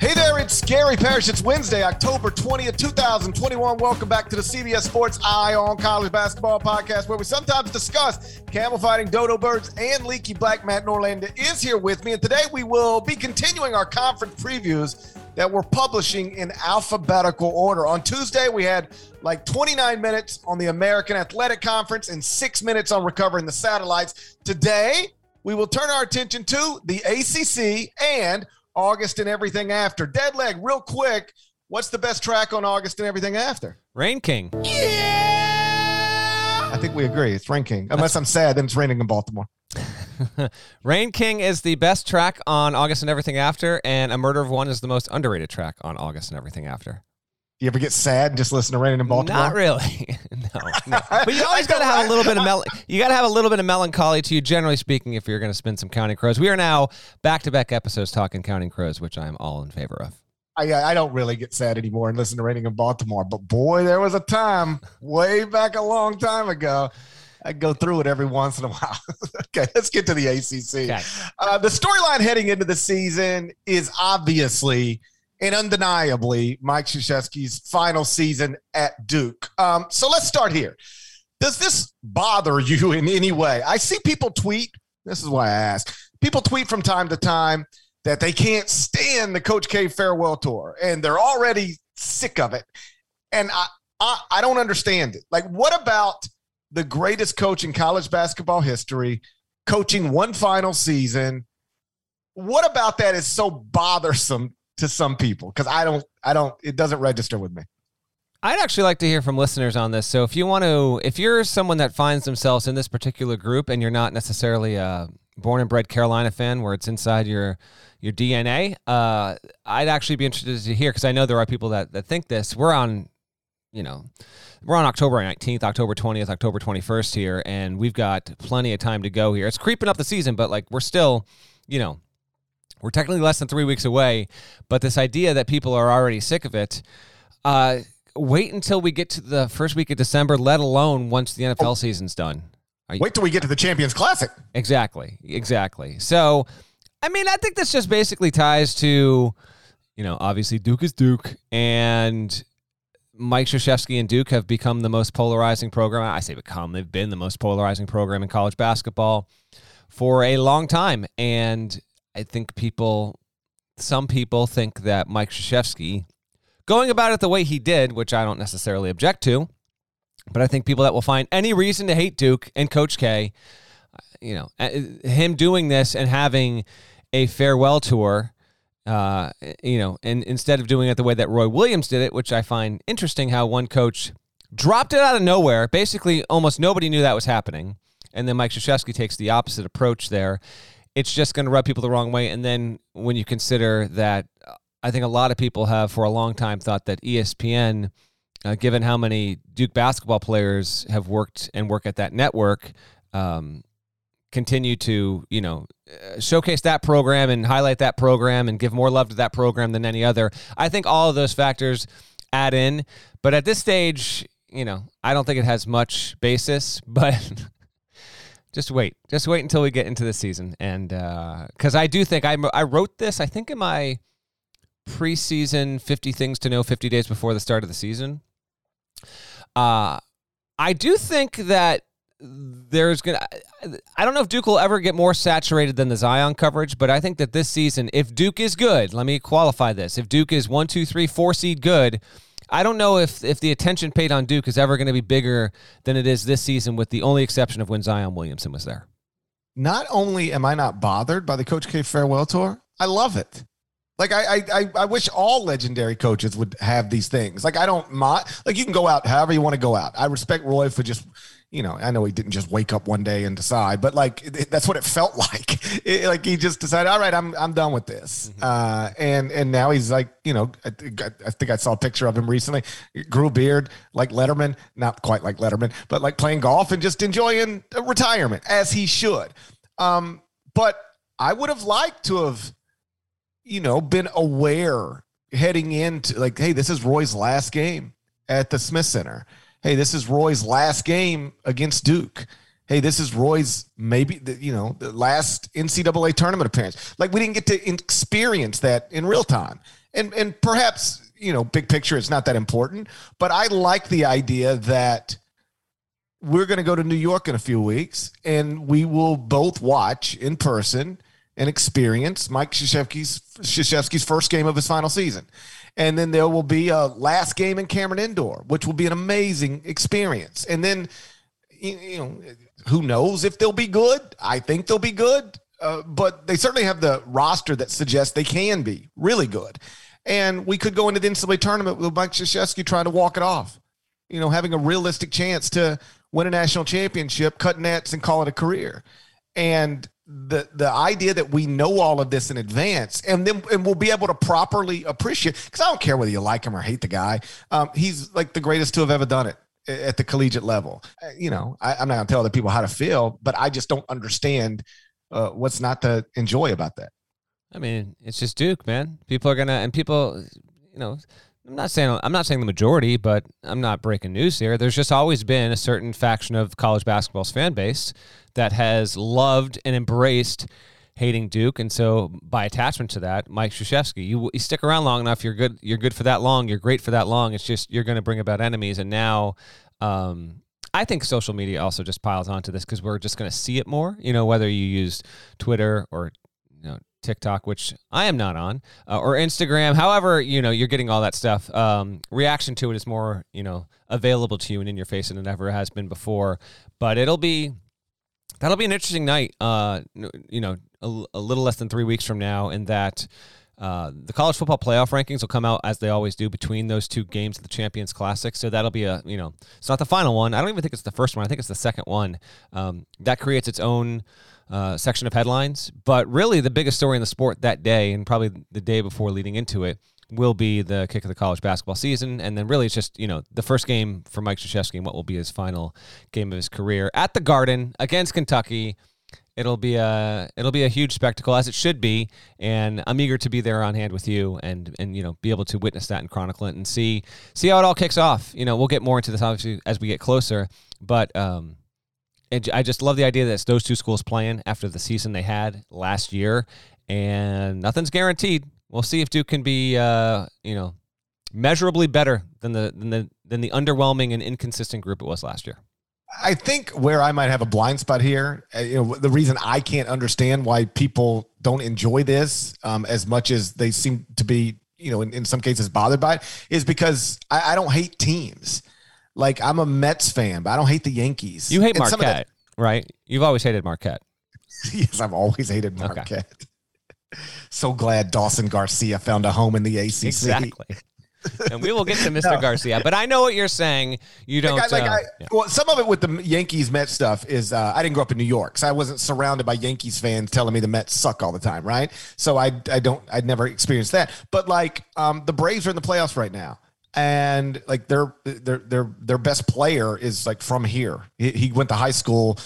Hey there, it's Gary Parrish. It's Wednesday, October 20th, 2021. Welcome back to the CBS Sports Eye on College Basketball podcast, where we sometimes discuss camel fighting, dodo birds, and leaky black. Matt Norlander is here with me, and today we will be continuing our conference previews that we're publishing in alphabetical order. On Tuesday, we had like 29 minutes on the American Athletic Conference and six minutes on recovering the satellites. Today, we will turn our attention to the ACC and August and everything after. Dead leg, real quick. What's the best track on August and everything after? Rain King. Yeah. I think we agree. It's Rain King. Unless I'm sad, then it's raining in Baltimore. Rain King is the best track on August and everything after, and A Murder of One is the most underrated track on August and everything after. You ever get sad and just listen to Raining in Baltimore? Not really. no, no. But you always got to have a little bit of mel- you got to have a little bit of melancholy to you. Generally speaking, if you're going to spend some Counting Crows, we are now back to back episodes talking Counting Crows, which I am all in favor of. I, I don't really get sad anymore and listen to Raining in Baltimore, but boy, there was a time way back a long time ago. I go through it every once in a while. okay, let's get to the ACC. Okay. Uh, the storyline heading into the season is obviously and undeniably Mike Krzyzewski's final season at Duke. Um, so let's start here. Does this bother you in any way? I see people tweet. This is why I ask. People tweet from time to time that they can't stand the Coach K farewell tour and they're already sick of it. And I, I, I don't understand it. Like, what about the greatest coach in college basketball history, coaching one final season? What about that is so bothersome to some people because I don't, I don't, it doesn't register with me. I'd actually like to hear from listeners on this. So if you want to, if you're someone that finds themselves in this particular group and you're not necessarily a born and bred Carolina fan where it's inside your your DNA, uh, I'd actually be interested to hear because I know there are people that that think this. We're on, you know, we're on October 19th, October 20th, October 21st here, and we've got plenty of time to go here. It's creeping up the season, but like we're still, you know, we're technically less than three weeks away, but this idea that people are already sick of it, uh, wait until we get to the first week of December, let alone once the NFL oh. season's done. You, wait till we get to the Champions Classic. Exactly. Exactly. So, I mean, I think this just basically ties to, you know, obviously Duke is Duke, and Mike Krzyzewski and Duke have become the most polarizing program. I say become, they've been the most polarizing program in college basketball for a long time. And I think people, some people think that Mike Krzyzewski, going about it the way he did, which I don't necessarily object to, but I think people that will find any reason to hate Duke and Coach K, you know, him doing this and having a farewell tour, uh, you know, and instead of doing it the way that Roy Williams did it, which I find interesting how one coach dropped it out of nowhere. Basically, almost nobody knew that was happening. And then Mike Krzyzewski takes the opposite approach there it's just going to rub people the wrong way. And then when you consider that, uh, I think a lot of people have for a long time thought that ESPN, uh, given how many Duke basketball players have worked and work at that network, um, continue to you know uh, showcase that program and highlight that program and give more love to that program than any other. I think all of those factors add in, but at this stage, you know, I don't think it has much basis, but just wait. Just wait until we get into the season. And because uh, I do think I, I wrote this, I think in my preseason 50 things to know 50 days before the start of the season. Uh, I do think that there's gonna I don't know if Duke will ever get more saturated than the Zion coverage, but I think that this season, if Duke is good, let me qualify this. If Duke is one, two, three, four seed good, I don't know if if the attention paid on Duke is ever going to be bigger than it is this season, with the only exception of when Zion Williamson was there. Not only am I not bothered by the Coach K farewell tour, I love it. Like I, I, I wish all legendary coaches would have these things. Like I don't mind. Like you can go out however you want to go out. I respect Roy for just you know, I know he didn't just wake up one day and decide, but like it, that's what it felt like. It, like he just decided, all right, I'm I'm done with this. Mm-hmm. Uh, and and now he's like, you know, I, I, think I saw a picture of him recently. Grew a beard like Letterman, not quite like Letterman, but like playing golf and just enjoying retirement as he should. Um, but I would have liked to have, you know, been aware heading into like, hey, this is Roy's last game at the Smith Center hey, this is Roy's last game against Duke. Hey, this is Roy's maybe you know the last NCAA tournament appearance. Like we didn't get to experience that in real time, and and perhaps you know big picture it's not that important, but I like the idea that we're going to go to New York in a few weeks, and we will both watch in person and experience Mike Krzyzewski's first game of his final season. And then there will be a last game in Cameron Indoor, which will be an amazing experience. And then, you know, who knows if they'll be good? I think they'll be good, uh, but they certainly have the roster that suggests they can be really good. And we could go into the NCAA tournament with Mike Krzyzewski trying to walk it off, you know, having a realistic chance to win a national championship, cut nets, and call it a career. And the the idea that we know all of this in advance and then and we'll be able to properly appreciate because I don't care whether you like him or hate the guy. Um, he's like the greatest to have ever done it at the collegiate level. Uh, you know, I, am not gonna tell other people how to feel, but I just don't understand uh, what's not to enjoy about that. I mean, it's just Duke, man. People are gonna and people, you know, I'm not saying I'm not saying the majority, but I'm not breaking news here. There's just always been a certain faction of college basketball's fan base that has loved and embraced hating Duke, and so by attachment to that, Mike Krzyzewski, you, you stick around long enough, you're good. You're good for that long. You're great for that long. It's just you're going to bring about enemies, and now. Um, I think social media also just piles onto this because we're just going to see it more. You know, whether you use Twitter or you know TikTok, which I am not on, uh, or Instagram. However, you know, you're getting all that stuff. Um, reaction to it is more, you know, available to you and in your face than it ever has been before. But it'll be that'll be an interesting night. Uh, you know, a, a little less than three weeks from now, in that. Uh, the college football playoff rankings will come out as they always do between those two games of the Champions Classic. So that'll be a, you know, it's not the final one. I don't even think it's the first one. I think it's the second one. Um, that creates its own uh, section of headlines. But really, the biggest story in the sport that day, and probably the day before leading into it, will be the kick of the college basketball season. And then really it's just, you know, the first game for Mike Krzyzewski and what will be his final game of his career at the Garden against Kentucky. It'll be a it'll be a huge spectacle as it should be, and I'm eager to be there on hand with you and and you know be able to witness that and chronicle it and see see how it all kicks off. You know, we'll get more into this obviously as we get closer, but um, I just love the idea that those two schools playing after the season they had last year, and nothing's guaranteed we'll see if Duke can be, uh, you know, measurably better than the than the than the underwhelming and inconsistent group it was last year. I think where I might have a blind spot here, uh, you know, the reason I can't understand why people don't enjoy this um, as much as they seem to be, you know, in, in some cases bothered by it, is because I, I, don't hate teams. Like I'm a Mets fan, but I don't hate the Yankees. You hate and Marquette, that, right? You've always hated Marquette. yes, I've always hated Marquette. Okay so glad Dawson Garcia found a home in the ACC. Exactly. and we will get to Mr. No. Garcia, but I know what you're saying. You don't. Like, like uh, I, yeah. Well, some of it with the Yankees Mets stuff is uh, I didn't grow up in New York, so I wasn't surrounded by Yankees fans telling me the Mets suck all the time, right? So I I don't I'd never experienced that. But like um, the Braves are in the playoffs right now, and like their their their their best player is like from here. He, he went to high school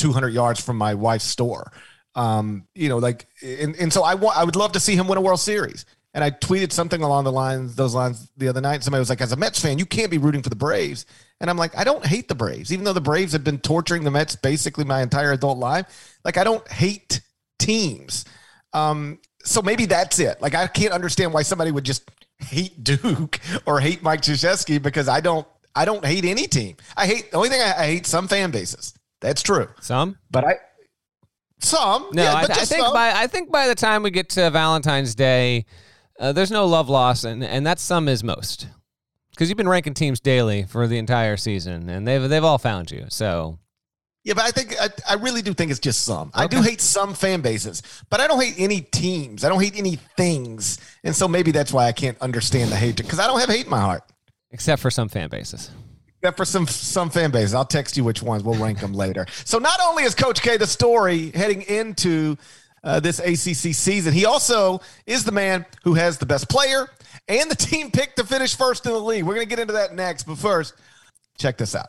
200 yards from my wife's store. Um, you know, like, and, and so I want, I would love to see him win a World Series. And I tweeted something along the lines, those lines the other night. Somebody was like, as a Mets fan, you can't be rooting for the Braves. And I'm like, I don't hate the Braves, even though the Braves have been torturing the Mets basically my entire adult life. Like, I don't hate teams. Um, so maybe that's it. Like, I can't understand why somebody would just hate Duke or hate Mike Krzyzewski because I don't, I don't hate any team. I hate the only thing I, I hate some fan bases. That's true. Some, but I, some. No, yeah, I, I, think some. by I think by the time we get to Valentine's Day, uh, there's no love loss, and and that some is most. Because you've been ranking teams daily for the entire season, and they've they've all found you. So yeah, but I think I, I really do think it's just some. Okay. I do hate some fan bases, but I don't hate any teams. I don't hate any things, and so maybe that's why I can't understand the hatred because I don't have hate in my heart. Except for some fan bases. Yeah, for some some fan bases. I'll text you which ones. We'll rank them later. So not only is Coach K the story heading into uh, this ACC season, he also is the man who has the best player and the team picked to finish first in the league. We're going to get into that next, but first, check this out.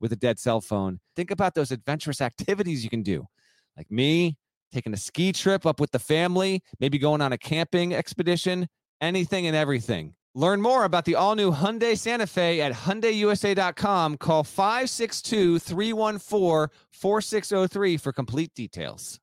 with a dead cell phone. Think about those adventurous activities you can do. Like me, taking a ski trip up with the family, maybe going on a camping expedition, anything and everything. Learn more about the all new Hyundai Santa Fe at HyundaiUSA.com. Call 562 314 4603 for complete details.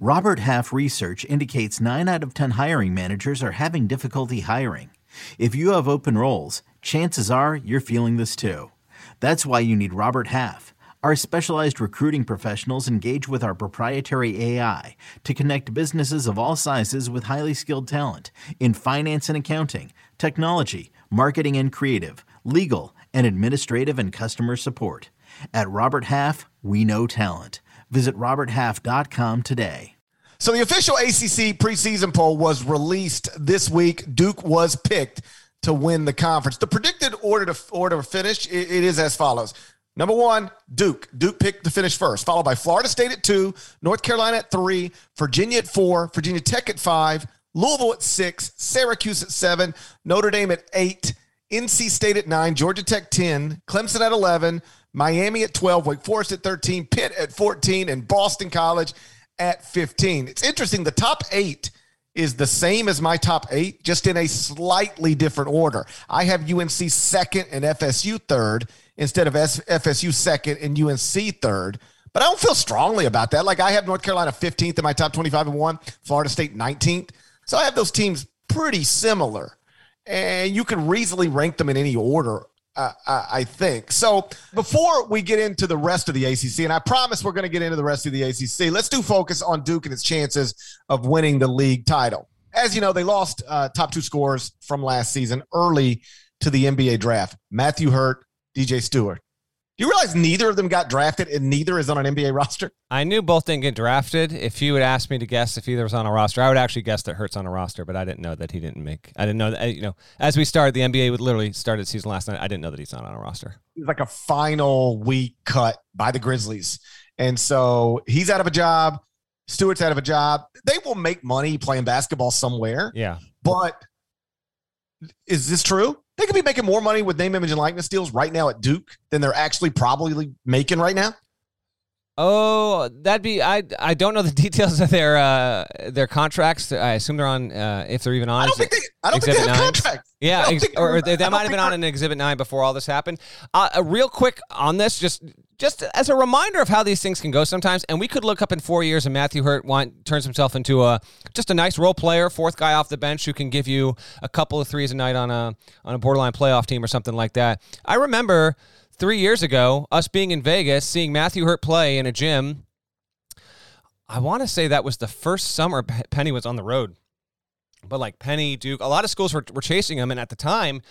Robert Half research indicates 9 out of 10 hiring managers are having difficulty hiring. If you have open roles, chances are you're feeling this too. That's why you need Robert Half. Our specialized recruiting professionals engage with our proprietary AI to connect businesses of all sizes with highly skilled talent in finance and accounting, technology, marketing and creative, legal, and administrative and customer support. At Robert Half, we know talent. Visit RobertHalf.com today. So the official ACC preseason poll was released this week. Duke was picked to win the conference. The predicted order to order to finish it, it is as follows: Number one, Duke. Duke picked to finish first, followed by Florida State at two, North Carolina at three, Virginia at four, Virginia Tech at five, Louisville at six, Syracuse at seven, Notre Dame at eight, NC State at nine, Georgia Tech 10, Clemson at 11, Miami at 12, Wake Forest at 13, Pitt at 14, and Boston College at 15. It's interesting. The top eight is the same as my top eight, just in a slightly different order. I have UNC second and FSU third instead of FSU second and UNC third. But I don't feel strongly about that. Like I have North Carolina 15th in my top 25 and one, Florida State 19th. So I have those teams pretty similar. And you can reasonably rank them in any order, uh, I think. So before we get into the rest of the ACC, and I promise we're going to get into the rest of the ACC, let's do focus on Duke and its chances of winning the league title. As you know, they lost uh, top two scores from last season early to the NBA draft. Matthew Hurt DJ Steward. You realize neither of them got drafted and neither is on an NBA roster? I knew both didn't get drafted. If you would ask me to guess if either was on a roster, I would actually guess that Hurts on a roster, but I didn't know that he didn't make. I didn't know that you know as we started the NBA would literally started season last night. I didn't know that he's not on a roster. He's like a final week cut by the Grizzlies, and so he's out of a job. Steward's out of a job. They will make money playing basketball somewhere. Yeah, but is this true? They could be making more money with name, image, and likeness deals right now at Duke than they're actually probably making right now. Oh, that'd be I. I don't know the details of their uh, their contracts. I assume they're on uh, if they're even on. I don't think they. I don't think they have contracts. Yeah, ex- or they, they might have been on an Exhibit Nine before all this happened. Uh, uh, real quick on this, just just as a reminder of how these things can go sometimes. And we could look up in four years and Matthew Hurt want, turns himself into a just a nice role player, fourth guy off the bench who can give you a couple of threes a night on a on a borderline playoff team or something like that. I remember three years ago us being in Vegas, seeing Matthew Hurt play in a gym. I want to say that was the first summer Penny was on the road but like Penny, Duke, a lot of schools were, were chasing him. And at the time,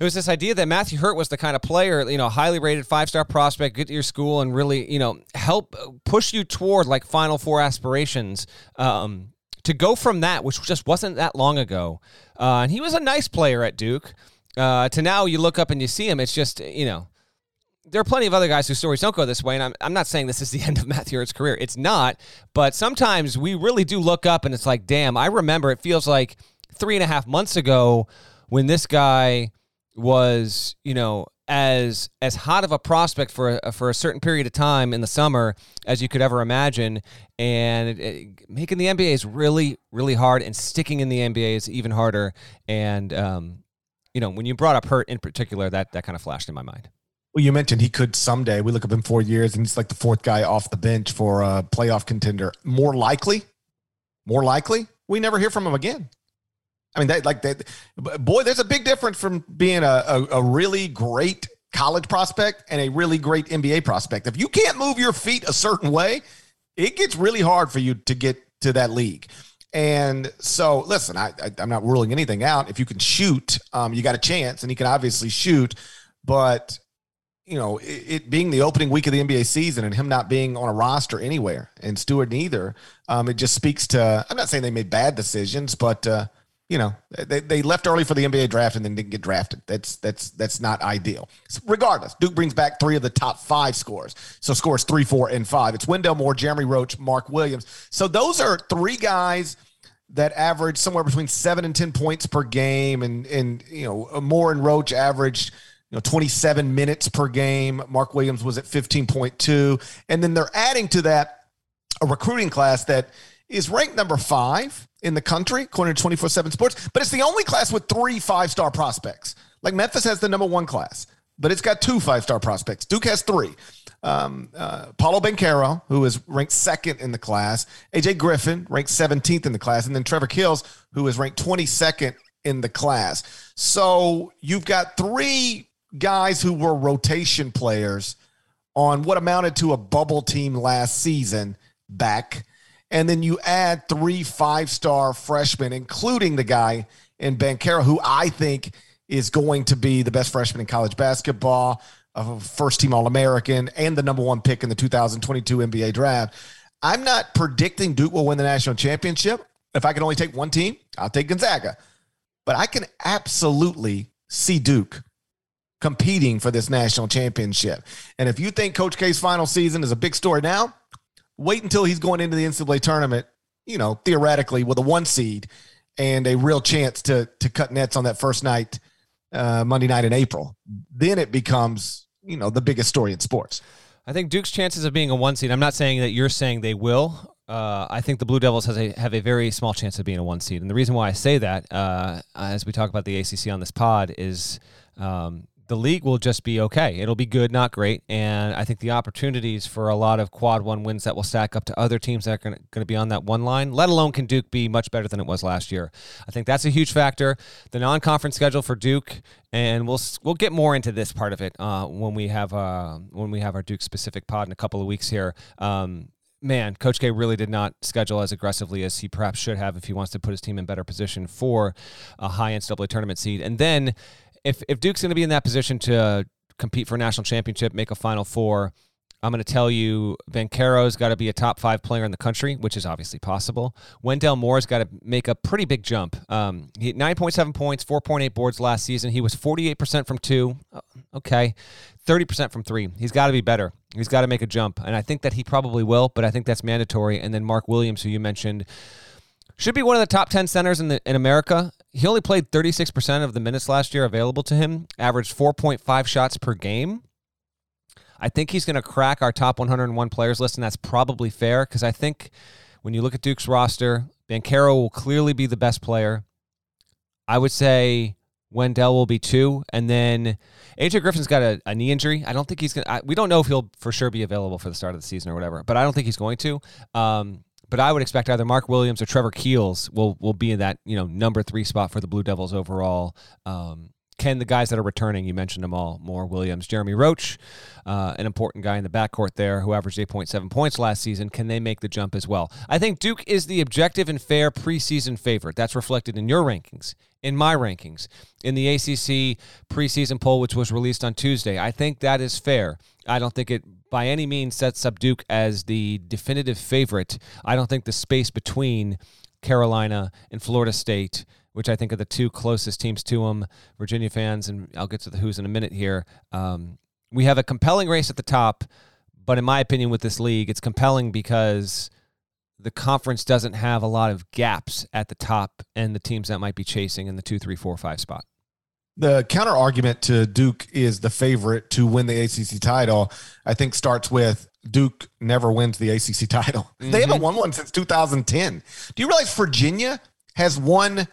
it was this idea that Matthew Hurt was the kind of player, you know, highly rated five star prospect, get to your school and really, you know, help push you toward like Final Four aspirations. Um, to go from that, which just wasn't that long ago, uh, and he was a nice player at Duke, uh, to now you look up and you see him, it's just, you know, there are plenty of other guys whose stories don't go this way, and I'm, I'm not saying this is the end of Matthew Hurt's career. It's not, but sometimes we really do look up and it's like, damn, I remember it feels like three and a half months ago when this guy was, you know, as as hot of a prospect for a, for a certain period of time in the summer as you could ever imagine, and it, it, making the NBA is really really hard, and sticking in the NBA is even harder. And um, you know, when you brought up Hurt in particular, that that kind of flashed in my mind. Well, you mentioned he could someday. We look up in four years, and he's like the fourth guy off the bench for a playoff contender. More likely, more likely, we never hear from him again. I mean, that like that. Boy, there's a big difference from being a, a, a really great college prospect and a really great NBA prospect. If you can't move your feet a certain way, it gets really hard for you to get to that league. And so, listen, I, I, am not ruling anything out. If you can shoot, um, you got a chance, and he can obviously shoot. But you know, it, it, being the opening week of the NBA season and him not being on a roster anywhere, and Steward neither, um, it just speaks to. I'm not saying they made bad decisions, but uh, you know, they, they left early for the NBA draft and then didn't get drafted. That's that's that's not ideal. Regardless, Duke brings back three of the top five scores. So scores three, four, and five. It's Wendell Moore, Jeremy Roach, Mark Williams. So those are three guys that average somewhere between seven and ten points per game, and and you know Moore and Roach averaged you know 27 minutes per game. Mark Williams was at 15.2, and then they're adding to that a recruiting class that is ranked number five in the country, according to 24 7 Sports, but it's the only class with three five star prospects. Like Memphis has the number one class, but it's got two five star prospects. Duke has three. Um, uh, Paolo Banchero, who is ranked second in the class, AJ Griffin, ranked 17th in the class, and then Trevor Keels, who is ranked 22nd in the class. So you've got three guys who were rotation players on what amounted to a bubble team last season back and then you add three five star freshmen, including the guy in Banchero, who I think is going to be the best freshman in college basketball, a first team All American, and the number one pick in the 2022 NBA draft. I'm not predicting Duke will win the national championship. If I can only take one team, I'll take Gonzaga. But I can absolutely see Duke competing for this national championship. And if you think Coach K's final season is a big story now, wait until he's going into the NCAA tournament, you know, theoretically with a one seed and a real chance to to cut nets on that first night, uh, Monday night in April. Then it becomes, you know, the biggest story in sports. I think Duke's chances of being a one seed. I'm not saying that you're saying they will. Uh, I think the Blue Devils has a, have a very small chance of being a one seed, and the reason why I say that, uh, as we talk about the ACC on this pod, is um, the league will just be okay. It'll be good, not great. And I think the opportunities for a lot of quad one wins that will stack up to other teams that are going to be on that one line, let alone can Duke be much better than it was last year. I think that's a huge factor. The non conference schedule for Duke, and we'll we'll get more into this part of it uh, when we have uh, when we have our Duke specific pod in a couple of weeks here. Um, man, Coach K really did not schedule as aggressively as he perhaps should have if he wants to put his team in better position for a high NCAA tournament seed. And then if if Duke's going to be in that position to compete for a national championship, make a Final Four, I'm going to tell you Banchero's got to be a top five player in the country, which is obviously possible. Wendell Moore's got to make a pretty big jump. Um, he 9.7 points, 4.8 boards last season. He was 48% from two. Uh, okay. 30% from three. He's got to be better. He's got to make a jump. And I think that he probably will, but I think that's mandatory. And then Mark Williams, who you mentioned, should be one of the top 10 centers in, the, in America. He only played 36% of the minutes last year available to him, averaged 4.5 shots per game. I think he's going to crack our top 101 players list, and that's probably fair because I think when you look at Duke's roster, Banchero will clearly be the best player. I would say Wendell will be two, and then AJ Griffin's got a, a knee injury. I don't think he's going. to We don't know if he'll for sure be available for the start of the season or whatever, but I don't think he's going to. Um, but I would expect either Mark Williams or Trevor Keels will will be in that you know number three spot for the Blue Devils overall. Um, can the guys that are returning, you mentioned them all, Moore Williams, Jeremy Roach, uh, an important guy in the backcourt there who averaged 8.7 points last season, can they make the jump as well? I think Duke is the objective and fair preseason favorite. That's reflected in your rankings, in my rankings, in the ACC preseason poll, which was released on Tuesday. I think that is fair. I don't think it by any means sets up Duke as the definitive favorite. I don't think the space between Carolina and Florida State, which I think are the two closest teams to them, Virginia fans, and I'll get to the who's in a minute here. Um, we have a compelling race at the top, but in my opinion, with this league, it's compelling because the conference doesn't have a lot of gaps at the top and the teams that might be chasing in the two, three, four, five spot the counter argument to Duke is the favorite to win the ACC title. I think starts with Duke never wins the ACC title. Mm-hmm. They haven't won one since 2010. Do you realize Virginia has won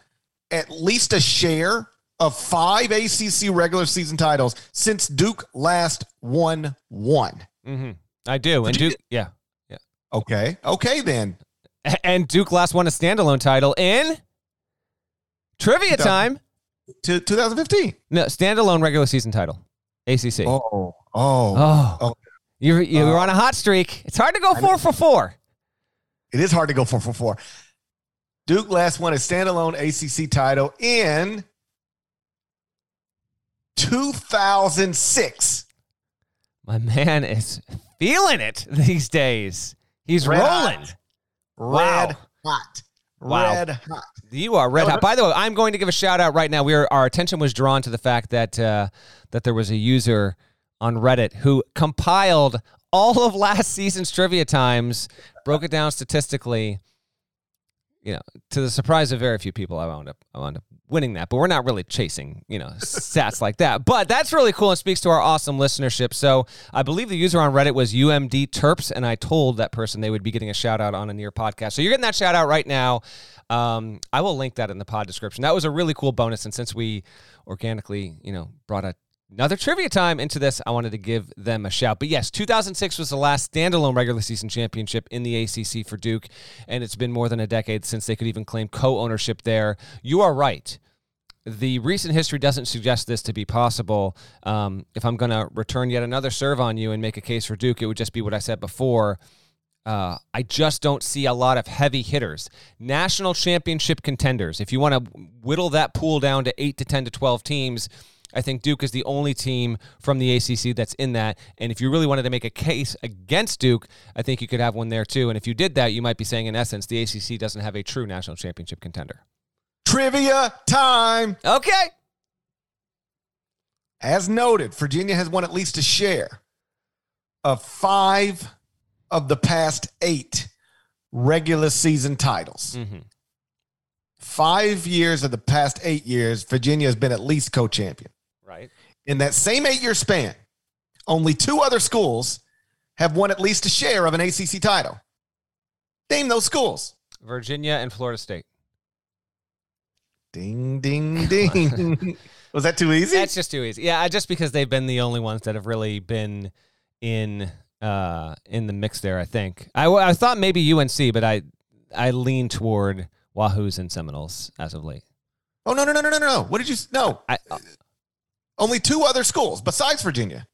at least a share of five ACC regular season titles since Duke last won one? Mm-hmm. I do, and Duke, yeah, yeah. Okay, okay then. And Duke last won a standalone title in trivia time to 2015. No, standalone regular season title. ACC. Oh, oh, oh. oh. You're, you're uh, on a hot streak. It's hard to go four for four. It is hard to go four for four. Duke last won a standalone ACC title in 2006. My man is feeling it these days. He's red rolling. Hot. Red wow. hot. Wow. Red hot. You are red hot. By the way, I'm going to give a shout out right now. We are, our attention was drawn to the fact that uh, that there was a user on Reddit who compiled all of last season's trivia times, broke it down statistically. You know, to the surprise of very few people, I wound up I wound up winning that. But we're not really chasing, you know, stats like that. But that's really cool and speaks to our awesome listenership. So I believe the user on Reddit was UMD Terps, and I told that person they would be getting a shout out on a near podcast. So you're getting that shout out right now. Um, I will link that in the pod description. That was a really cool bonus, and since we organically, you know, brought a another trivia time into this, I wanted to give them a shout. But yes, 2006 was the last standalone regular season championship in the ACC for Duke, and it's been more than a decade since they could even claim co ownership there. You are right. The recent history doesn't suggest this to be possible. Um, if I'm going to return yet another serve on you and make a case for Duke, it would just be what I said before. Uh, I just don't see a lot of heavy hitters. National championship contenders, if you want to whittle that pool down to 8 to 10 to 12 teams, I think Duke is the only team from the ACC that's in that. And if you really wanted to make a case against Duke, I think you could have one there too. And if you did that, you might be saying, in essence, the ACC doesn't have a true national championship contender. Trivia time. Okay. As noted, Virginia has won at least a share of five of the past eight regular season titles. Mm-hmm five years of the past eight years, Virginia has been at least co champion. Right. In that same eight year span, only two other schools have won at least a share of an ACC title. Name those schools Virginia and Florida State. Ding, ding, ding. Was that too easy? That's just too easy. Yeah, just because they've been the only ones that have really been in uh in the mix there. I think I, I thought maybe UNC, but I I lean toward Wahoos and Seminoles as of late. Oh no no no no no no! What did you? No, I, uh, only two other schools besides Virginia.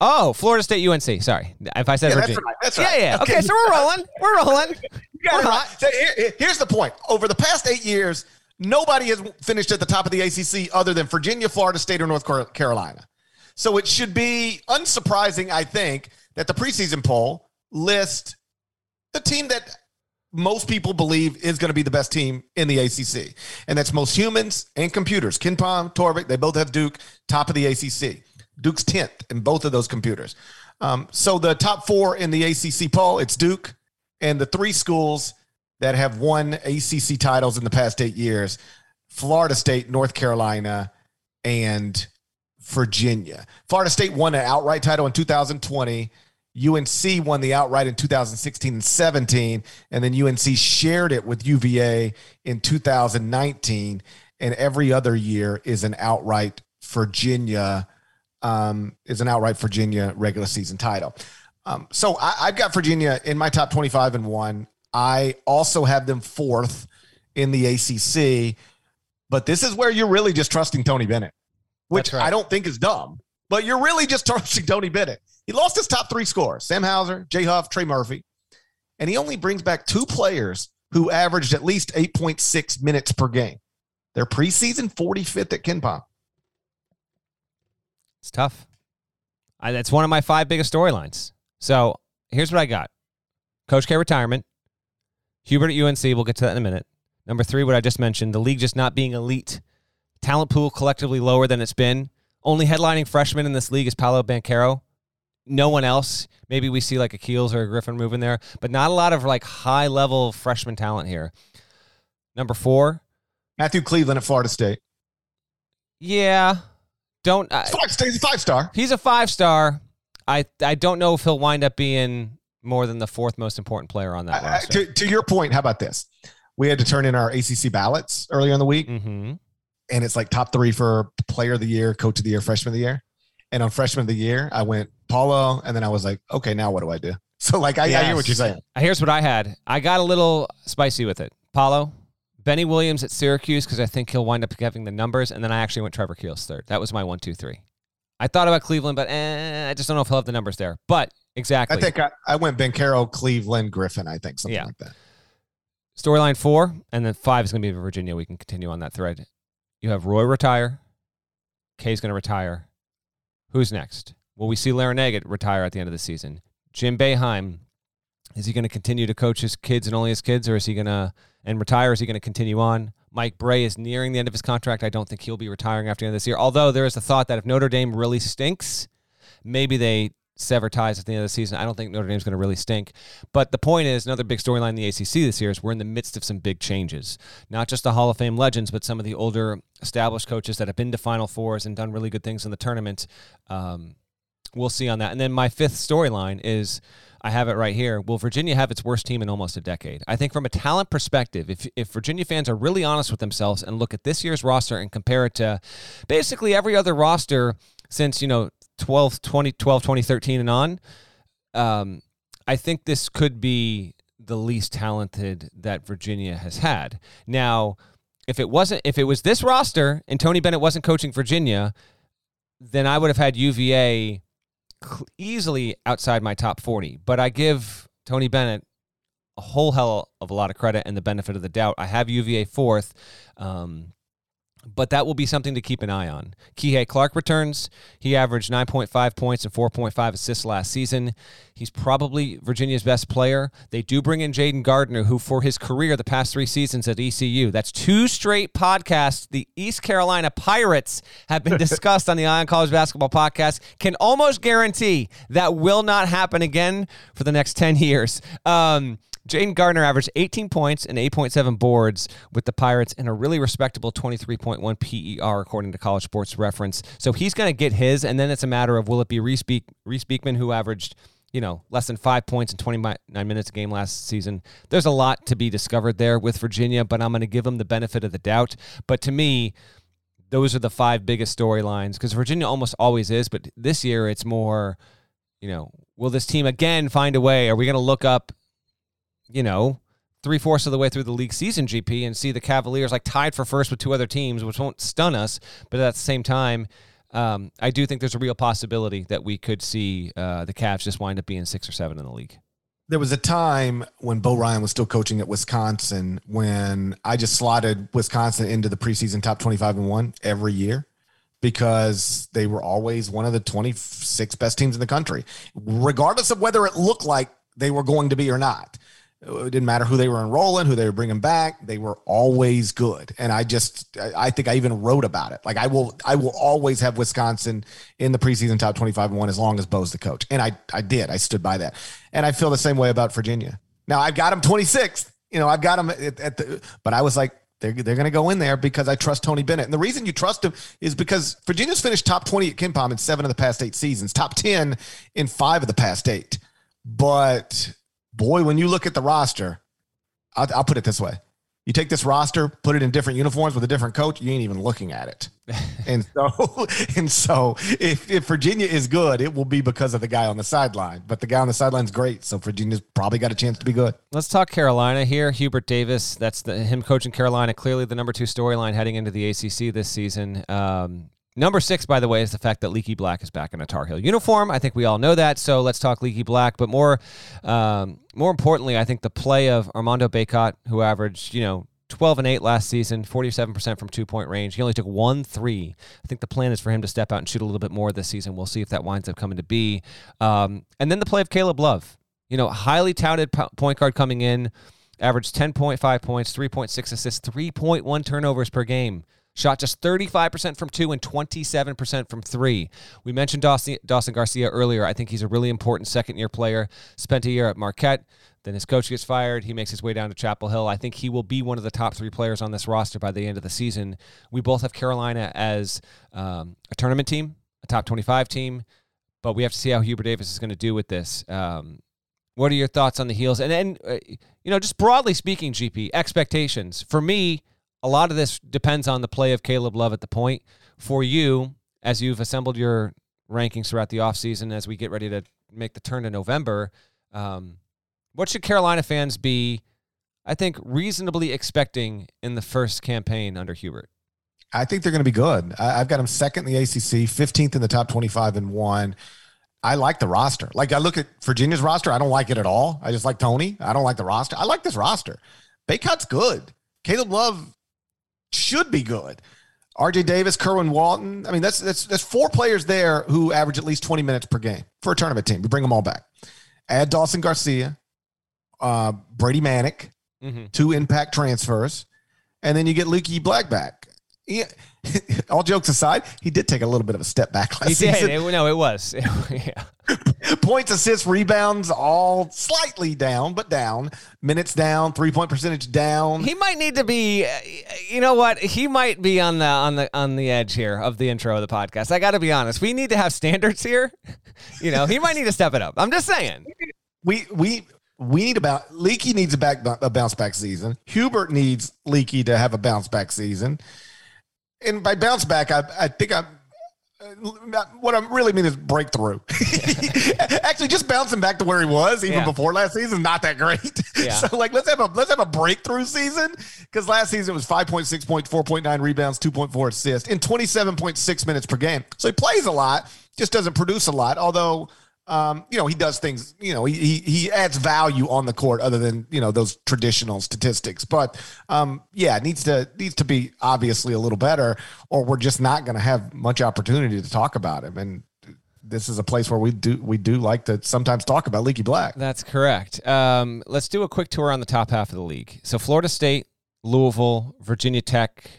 Oh, Florida State, UNC. Sorry, if I said yeah, Virginia. That's right. That's right. Yeah, yeah. Okay, okay so we're rolling. We're rolling. we're right. so here, here's the point. Over the past eight years, nobody has finished at the top of the ACC other than Virginia, Florida State, or North Carolina. So it should be unsurprising, I think, that the preseason poll list the team that most people believe is going to be the best team in the ACC. And that's most humans and computers. KenPom, Torvik, they both have Duke top of the ACC. Duke's 10th in both of those computers. Um, so the top four in the ACC poll, it's Duke and the three schools that have won ACC titles in the past eight years Florida State, North Carolina, and Virginia. Florida State won an outright title in 2020. UNC won the outright in 2016 and 17, and then UNC shared it with UVA in 2019. And every other year is an outright Virginia um, is an outright Virginia regular season title. Um, so I, I've got Virginia in my top 25 and one. I also have them fourth in the ACC, but this is where you're really just trusting Tony Bennett, which right. I don't think is dumb. But you're really just trusting Tony Bennett. He lost his top three scorers Sam Hauser, Jay Huff, Trey Murphy. And he only brings back two players who averaged at least 8.6 minutes per game. They're preseason 45th at KenPom. It's tough. I, that's one of my five biggest storylines. So here's what I got Coach K retirement, Hubert at UNC. We'll get to that in a minute. Number three, what I just mentioned, the league just not being elite. Talent pool collectively lower than it's been. Only headlining freshman in this league is Paolo Banchero. No one else. Maybe we see like a Keels or a Griffin moving there, but not a lot of like high level freshman talent here. Number four, Matthew Cleveland at Florida State. Yeah, don't. Five, he's a five star. He's a five star. I I don't know if he'll wind up being more than the fourth most important player on that uh, roster. To, to, your point, how about this? We had to turn in our ACC ballots earlier in the week. Mm-hmm and it's like top three for player of the year, coach of the year, freshman of the year. And on freshman of the year, I went Paolo, and then I was like, okay, now what do I do? So like I, yes. I hear what you're saying. Here's what I had. I got a little spicy with it. Paolo, Benny Williams at Syracuse because I think he'll wind up having the numbers, and then I actually went Trevor Keels third. That was my one, two, three. I thought about Cleveland, but eh, I just don't know if he'll have the numbers there. But exactly. I think I, I went Banchero, Cleveland, Griffin, I think, something yeah. like that. Storyline four, and then five is going to be Virginia. We can continue on that thread. You have Roy retire. K's going to retire. Who's next? Will we see Larrañaga retire at the end of the season? Jim Boeheim, is he going to continue to coach his kids and only his kids, or is he going to and retire? Is he going to continue on? Mike Brey is nearing the end of his contract. I don't think he'll be retiring after the end of this year. Although there is a thought that if Notre Dame really stinks, maybe they sever ties at the end of the season. I don't think Notre Dame's going to really stink. But the point is, another big storyline in the ACC this year is we're in the midst of some big changes. Not just the Hall of Fame legends, but some of the older established coaches that have been to Final Fours and done really good things in the tournament. Um, we'll see on that. And then my fifth storyline is I have it right here. Will Virginia have its worst team in almost a decade? I think from a talent perspective, if, if Virginia fans are really honest with themselves and look at this year's roster and compare it to basically every other roster since, you know, 12, 20, 12, 2013 and on, um, I think this could be the least talented that Virginia has had. Now, if it wasn't, if it was this roster and Tony Bennett wasn't coaching Virginia, then I would have had UVA easily outside my top 40. But I give Tony Bennett a whole hell of a lot of credit and the benefit of the doubt. I have UVA fourth. Um, but that will be something to keep an eye on. Kihei Clark returns. He averaged 9.5 points and 4.5 assists last season. He's probably Virginia's best player. They do bring in Jayden Gardner, who for his career the past three seasons at ECU, that's two straight podcasts. The East Carolina Pirates have been discussed on the Eye on College Basketball Podcast. Can almost guarantee that will not happen again for the next 10 years. Um, Jayden Gardner averaged 18 points and 8.7 boards with the Pirates and a really respectable 23.1 PER according to College Sports Reference. So he's going to get his, and then it's a matter of will it be Reece, Be- Reece Beekman who averaged you know less than five points in 29 minutes a game last season. There's a lot to be discovered there with Virginia, but I'm going to give them the benefit of the doubt. But to me, those are the five biggest storylines because Virginia almost always is, but this year it's more, you know, will this team again find a way? Are we going to look up you know, three fourths of the way through the league season, GP, and see the Cavaliers like tied for first with two other teams, which won't stun us. But at the same time, um, I do think there's a real possibility that we could see uh, the Cavs just wind up being six or seven in the league. There was a time when Bo Ryan was still coaching at Wisconsin when I just slotted Wisconsin into the preseason top 25 and one every year because they were always one of the 26 best teams in the country, regardless of whether it looked like they were going to be or not. It didn't matter who they were enrolling, who they were bringing back. They were always good. And I just, I think I even wrote about it. Like I will, I will always have Wisconsin in the preseason top 25 and one as long as Bo's the coach. And I, I did, I stood by that. And I feel the same way about Virginia. Now I've got them 26th, you know, I've got them at, at the, but I was like, they're, they're going to go in there because I trust Tony Bennett. And the reason you trust him is because Virginia's finished top 20 at KenPom in seven of the past eight seasons, top 10 in five of the past eight. But boy, when you look at the roster, I'll, I'll, put it this way. You take this roster, put it in different uniforms with a different coach, you ain't even looking at it. and so, and so if, if Virginia is good, it will be because of the guy on the sideline. But the guy on the sideline is great. So Virginia's probably got a chance to be good. Let's talk Carolina here. Hubert Davis, that's the, him coaching Carolina, clearly the number two storyline heading into the ACC this season. Um, Number six, by the way, is the fact that Leaky Black is back in a Tar Heel uniform. I think we all know that. So let's talk Leaky Black. But more, um, more importantly, I think the play of Armando Bacot, who averaged, you know, 12 and 8 last season, 47% from two point range. He only took one three. I think the plan is for him to step out and shoot a little bit more this season. We'll see if that winds up coming to be. Um, and then the play of Caleb Love, you know, highly touted point guard coming in, averaged 10.5 points, 3.6 assists, 3.1 turnovers per game. Shot just 35% from two and 27% from three. We mentioned Dawson, Dawson Garcia earlier. I think he's a really important second year player. Spent a year at Marquette. Then his coach gets fired. He makes his way down to Chapel Hill. I think he will be one of the top three players on this roster by the end of the season. We both have Carolina as um, a tournament team, a top 25 team, but we have to see how Hubert Davis is going to do with this. Um, what are your thoughts on the heels? And then, uh, you know, just broadly speaking, GP, expectations. For me, a lot of this depends on the play of Caleb Love at the point. For you, as you've assembled your rankings throughout the offseason, as we get ready to make the turn to November, um, what should Carolina fans be, I think, reasonably expecting in the first campaign under Hubert? I think they're going to be good. I, have got them second in the ACC, 15th in the top 25 and one. I like the roster. Like I look at Virginia's roster, I don't like it at all. I just like Tony. I don't like the roster. I like this roster. Bacot's good. Caleb Love should be good. RJ Davis, Kerwin Walton. I mean, that's that's that's four players there who average at least 20 minutes per game for a tournament team. We bring them all back. Add Dawson Garcia, uh, Brady Manek, mm-hmm. two impact transfers, and then you get Leaky Black back. Yeah. all jokes aside, he did take a little bit of a step back last he season. Did. It, no, it was. yeah. Points, assists, rebounds, all slightly down, but down. Minutes down, three point percentage down. He might need to be. You know what? He might be on the on the on the edge here of the intro of the podcast. I got to be honest. We need to have standards here. You know, he might need to step it up. I'm just saying. We we we need about Leaky needs a back a bounce back season. Hubert needs Leaky to have a bounce back season and by bounce back, I, I think I'm. Uh, what I really mean is breakthrough. Actually, just bouncing back to where he was even yeah. before last season, not that great. Yeah. so, like, let's have a let's have a breakthrough season because last season it was five point six point four point nine rebounds, two point four assists, in twenty seven point six minutes per game. So he plays a lot, just doesn't produce a lot. Although um, you know, he does things, you know, he, he, he adds value on the court other than, you know, those traditional statistics. But um, yeah, needs to needs to be obviously a little better, or we're just not going to have much opportunity to talk about him. And this is a place where we do we do like to sometimes talk about Leaky Black. That's correct. Um, let's do a quick tour on the top half of the league. So Florida State, Louisville, Virginia Tech,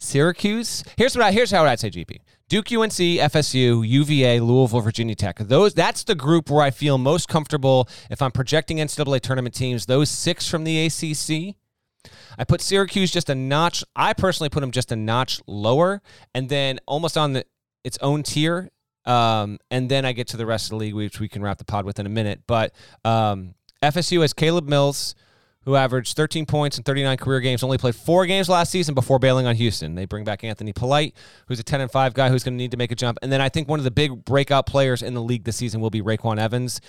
Syracuse. Here's what I here's how I'd say GP. Duke, UNC, FSU, UVA, Louisville, Virginia Tech. Those that's the group where I feel most comfortable if I'm projecting NCAA tournament teams. Those six from the ACC. I put Syracuse just a notch. I personally put them just a notch lower, and then almost on the its own tier. Um, and then I get to the rest of the league, which we can wrap the pod with in a minute. But um, FSU has Caleb Mills, who averaged 13 points in 39 career games, only played four games last season before bailing on Houston. They bring back Anthony Polite, who's a 10 and 5 guy who's going to need to make a jump. And then I think one of the big breakout players in the league this season will be RayQuan Evans.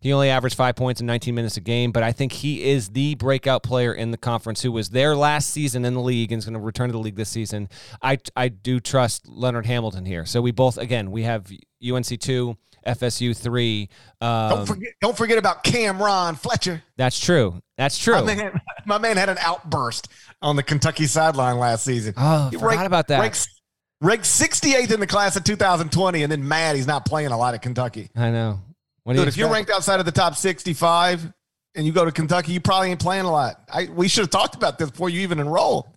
He only averaged five points in 19 minutes a game, but I think he is the breakout player in the conference who was there last season in the league and is going to return to the league this season. I, I do trust Leonard Hamilton here. So we both, again, we have UNC 2, FSU three. Um, don't forget, don't forget about Cam'Ron Fletcher. That's true. That's true. My man, my man had an outburst on the Kentucky sideline last season. Oh, he forgot ranked, about that. Ranked, ranked 68th in the class of 2020, and then mad he's not playing a lot at Kentucky. I know. What Dude, you if you're ranked outside of the top 65 and you go to Kentucky, you probably ain't playing a lot. I, we should have talked about this before you even enroll.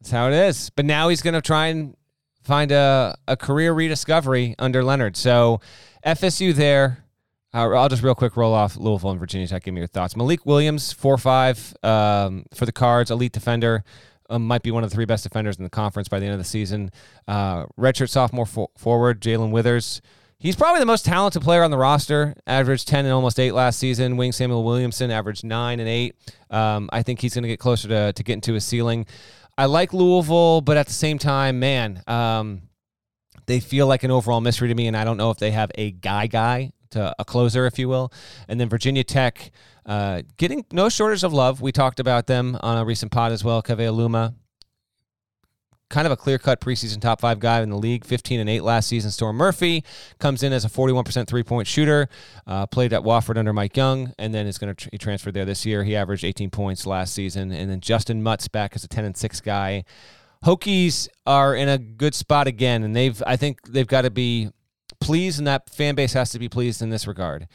That's how it is. But now he's going to try and find a, a career rediscovery under Leonard. So FSU there. Uh, I'll just real quick roll off Louisville and Virginia Tech. Give me your thoughts. Malik Williams, four five um, for the Cards, elite defender. Um, might be one of the three best defenders in the conference by the end of the season. Uh, redshirt sophomore for- forward Jae'Lyn Withers. He's probably the most talented player on the roster. Averaged 10 and almost 8 last season. Wing Samuell Williamson averaged 9 and 8. Um, I think he's going to get closer to, to getting to his ceiling. I like Louisville, but at the same time, man, um, they feel like an overall mystery to me, and I don't know if they have a guy guy to a closer, if you will. And then Virginia Tech, uh, getting no shortage of love. We talked about them on a recent pod as well. Keve Aluma, kind of a clear cut preseason top five guy in the league, 15 and 8 last season. Storm Murphy comes in as a 41% three point shooter, uh, played at Wofford under Mike Young, and then is going to tr- he transferred there this year. He averaged 18 points last season. And then Justin Mutts back as a 10 and 6 guy. Hokies are in a good spot again, and they've I think they've got to be pleased, and that fan base has to be pleased in this regard.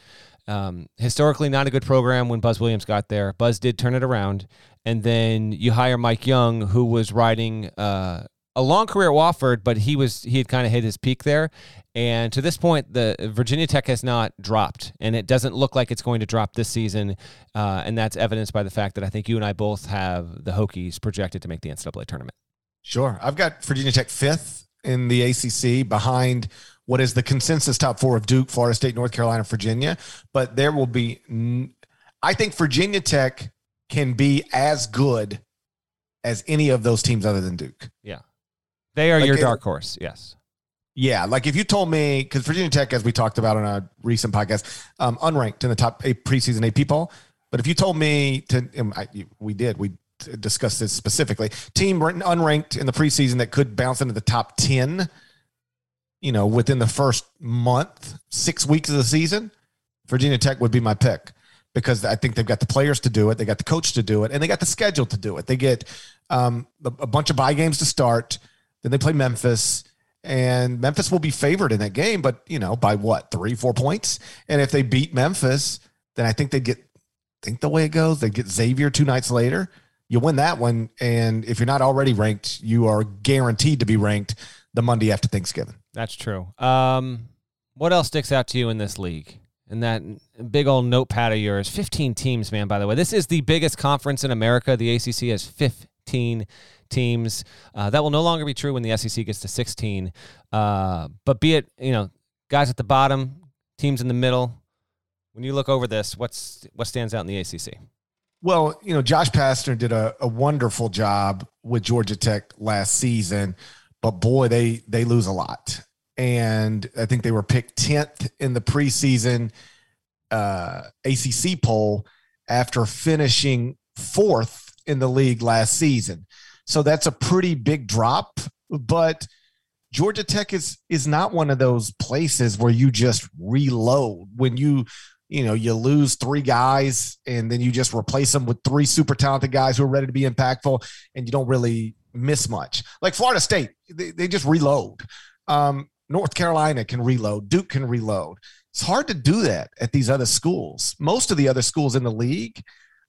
Um, historically, not a good program when Buzz Williams got there. Buzz did turn it around, and then you hire Mike Young, who was riding uh, a long career at Wofford, but he was he had kind of hit his peak there. And to this point, the Virginia Tech has not dropped, and it doesn't look like it's going to drop this season. Uh, and that's evidenced by the fact that I think you and I both have the Hokies projected to make the NCAA tournament. Sure. I've got Virginia Tech fifth in the ACC behind what is the consensus top four of Duke, Florida State, North Carolina, Virginia. But there will be, I think Virginia Tech can be as good as any of those teams other than Duke. Yeah. They are like your dark horse. Yes. Yeah. Like if you told me, because Virginia Tech, as we talked about on a recent podcast, um, unranked in the top eight preseason AP poll. But if you told me to, um, I, we did, we discuss this specifically. Team unranked in the preseason that could bounce into the top 10, you know, within the first month, six weeks of the season, Virginia Tech would be my pick because I think they've got the players to do it, they got the coach to do it, and they got the schedule to do it. They get um, a, bunch of bye games to start, then they play Memphis. And Memphis will be favored in that game, but you know, by what, three, four points? And if they beat Memphis, then I think they get think the way it goes, they get Xavier two nights later. You win that one, and if you're not already ranked, you are guaranteed to be ranked the Monday after Thanksgiving. That's true. Um, what else sticks out to you in this league? In that big old notepad of yours, 15 teams, man, by the way. This is the biggest conference in America. The ACC has 15 teams. Uh, that will no longer be true when the SEC gets to 16. Uh, but be it, you know, guys at the bottom, teams in the middle, when you look over this, what's what stands out in the ACC? Well, you know, Josh Pastner did a, a wonderful job with Georgia Tech last season, but boy, they they lose a lot. And I think they were picked 10th in the preseason uh, ACC poll after finishing fourth in the league last season. So that's a pretty big drop, but Georgia Tech is is not one of those places where you just reload when you you know, you lose three guys and then you just replace them with three super talented guys who are ready to be impactful and you don't really miss much. Like Florida State, they, they just reload. Um, North Carolina can reload. Duke can reload. It's hard to do that at these other schools. Most of the other schools in the league,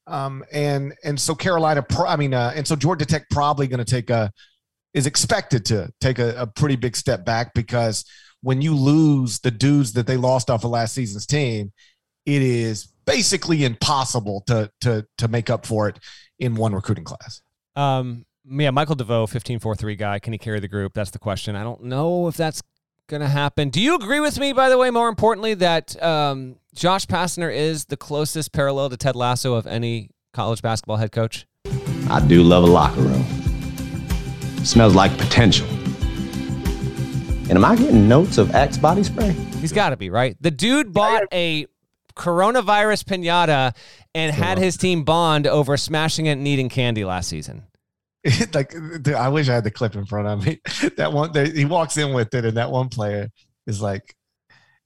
um, and and so Carolina, pro, I mean, uh, and so Georgia Tech probably going to take a is expected to take a, a pretty big step back because when you lose the dudes that they lost off of last season's team, it is basically impossible to to to make up for it in one recruiting class. Um, yeah, Michael DeVoe, fifteen four three guy. Can he carry the group? That's the question. I don't know if that's going to happen. Do you agree with me, by the way, more importantly, that um, Josh Pastner is the closest parallel to Ted Lasso of any college basketball head coach? I do love a locker room. smells like potential. And am I getting notes of Axe body spray? He's got to be, right? The dude bought a coronavirus pinata and had his team bond over smashing it and eating candy last season. like I wish I had the clip in front of me. That one they, he walks in with it, and that one player is like,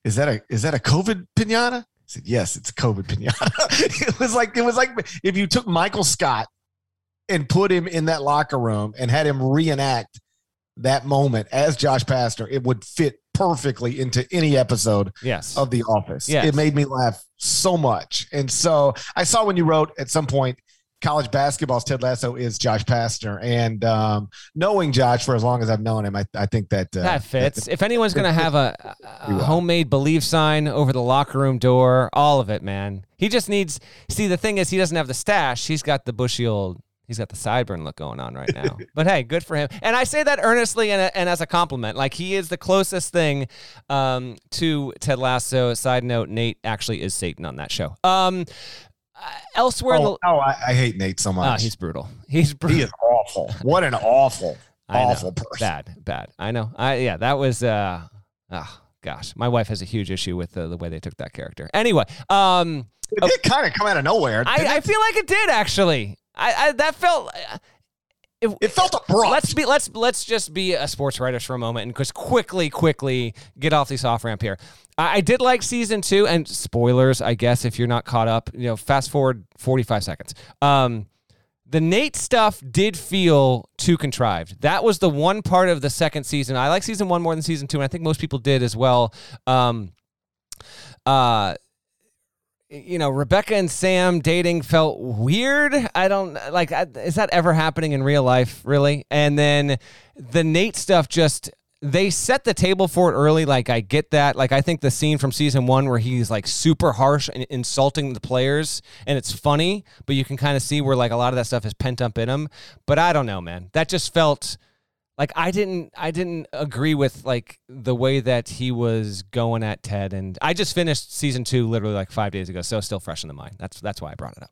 "Is that a is that a COVID pinata?" I said, "Yes, it's a COVID pinata." it was like it was like if you took Michael Scott and put him in that locker room and had him reenact that moment as Josh Pastner, it would fit perfectly into any episode yes. of The Office. Yes. It made me laugh so much. And so I saw when you wrote at some point, college basketball's Ted Lasso is Josh Pastner. And um, knowing Josh for as long as I've known him, I, I think that uh, that fits. That, if anyone's going to have a, a homemade belief sign over the locker room door, all of it, man. He just needs. See, the thing is, he doesn't have the stash. He's got the bushy old He's got the sideburn look going on right now. but hey, good for him. And I say that earnestly and, and as a compliment. Like he is the closest thing um, to Ted Lasso. Side note: Nate actually is Satan on that show. Um, uh, elsewhere, oh, the, oh I, I, hate Nate so much. Oh, he's brutal. He's brutal. He is awful. What an awful, awful person. Bad, bad. I know. I yeah, that was. uh oh, gosh, my wife has a huge issue with the, the way they took that character. Anyway, um, it did kind of come out of nowhere. I, I, feel like it did actually. I, I that felt. It, it, felt abrupt. Let's be let's let's just be a sports writers for a moment and just quickly quickly get off the off ramp here. I, I, did like season two and spoilers, I guess if you're not caught up, you know, fast forward 45 seconds. Um, the Nate stuff did feel too contrived. That was the one part of the second season. I like season one more than season two, and I think most people did as well. Um, uh, you know, Rebecca and Sam dating felt weird. I don't like, is that ever happening in real life, really? And then the Nate stuff just, they set the table for it early. Like, I get that. Like, I think the scene from season one where he's like super harsh and insulting the players and it's funny, but you can kind of see where like a lot of that stuff is pent up in him. But I don't know, man. That just felt like I didn't I didn't agree with like the way that he was going at Ted and I just finished season 2 literally like 5 days ago so still fresh in the mind. That's that's why I brought it up.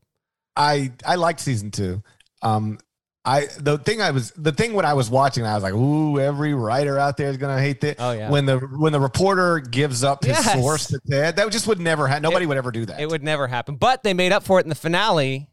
I I liked season 2. Um I the thing I was the thing when I was watching I was like ooh every writer out there is going to hate this. Oh yeah. When the when the reporter gives up his yes. source to Ted that just would never happen. Nobody it, would ever do that. It would never happen. But they made up for it in the finale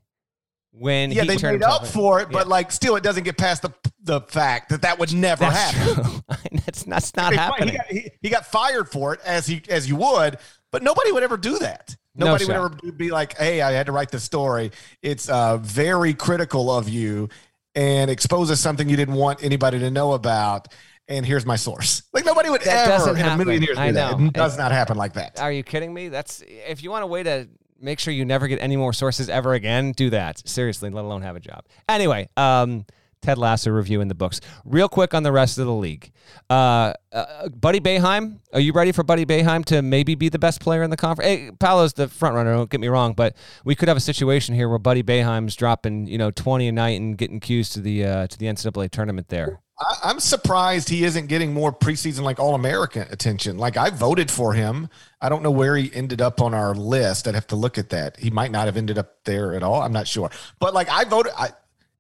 when yeah, he they turned made up for it, Yeah. but like still, it doesn't get past the the fact that that would never That's happen. that's, that's not happening. He got, he, he got fired for it as he as you would, but nobody would ever do that. No Nobody would ever be like, "Hey, I had to write this story. It's uh, very critical of you and exposes something you didn't want anybody to know about." And here's my source. Like nobody would That ever doesn't a million happen. years I do that. know. It does not happen like that. Are you kidding me? That's if you want a way to make sure you never get any more sources ever again, do that. Seriously, let alone have a job. Anyway, um, Ted Lasso reviewing the books. Real quick on the rest of the league. Uh, uh, Buddy Boeheim, are you ready for Buddy Boeheim to maybe be the best player in the conference? Hey, Paolo's the front runner. Don't get me wrong, but we could have a situation here where Buddy Boeheim's dropping, you know, twenty a night and getting cues to the uh, to the NCAA tournament there. I, I'm surprised he isn't getting more preseason like All American attention. Like I voted for him. I don't know where he ended up on our list. I'd have to look at that. He might not have ended up there at all. I'm not sure. But like I voted. I,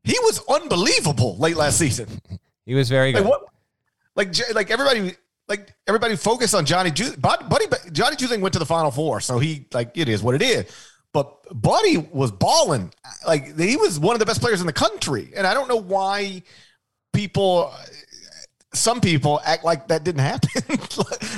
he was unbelievable late last season. He was very good. Like what? Like like everybody. Like everybody focused on Johnny Ju- Bud- Buddy. Johnny Juzang went to the Final Four, so he like it is what it is. But Buddy was balling. Like he was one of the best players in the country, and I don't know why people some people act like that didn't happen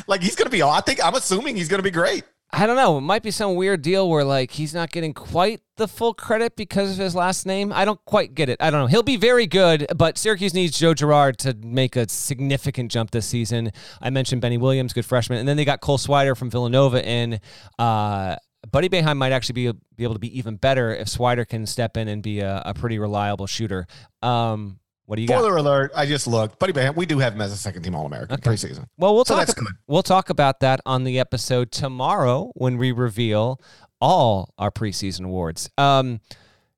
like he's gonna be i think i'm assuming he's gonna be great I don't know. It might be some weird deal where like he's not getting quite the full credit because of his last name. I don't quite get it. I don't know. He'll be very good, but Syracuse needs Joe Girard to make a significant jump this season. I mentioned Benny Williams, good freshman, and then they got Cole Swider from Villanova in. Uh, Buddy Boeheim might actually be be able to be even better if Swider can step in and be a, a pretty reliable shooter. Um, what do you got? spoiler alert i just looked buddy Bam, we do have him as a second team all-american Okay. preseason Well, we'll So talk. that's ab- good. We'll talk about that on the episode tomorrow when we reveal all our preseason awards. Um,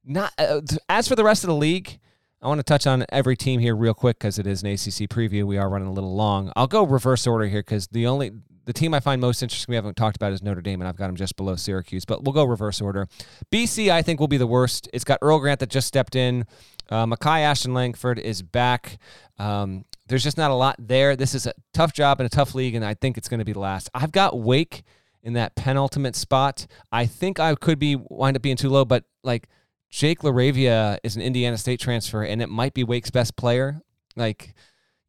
not uh, as for the rest of the league, I want to touch on every team here real quick because it is an ACC preview. We are running a little long. I'll go reverse order here because the only the team I find most interesting we haven't talked about is Notre Dame, and I've got them just below Syracuse. But we'll go reverse order. BC, I think, will be the worst. It's got Earl Grant that just stepped in. Uh, Makai Ashton Langford is back. Um, there's just not a lot there. This is a tough job and a tough league, and I think it's going to be the last. I've got Wake in that penultimate spot. I think I could be wind up being too low, but like Jake LaRavia is an Indiana State transfer, and it might be Wake's best player. Like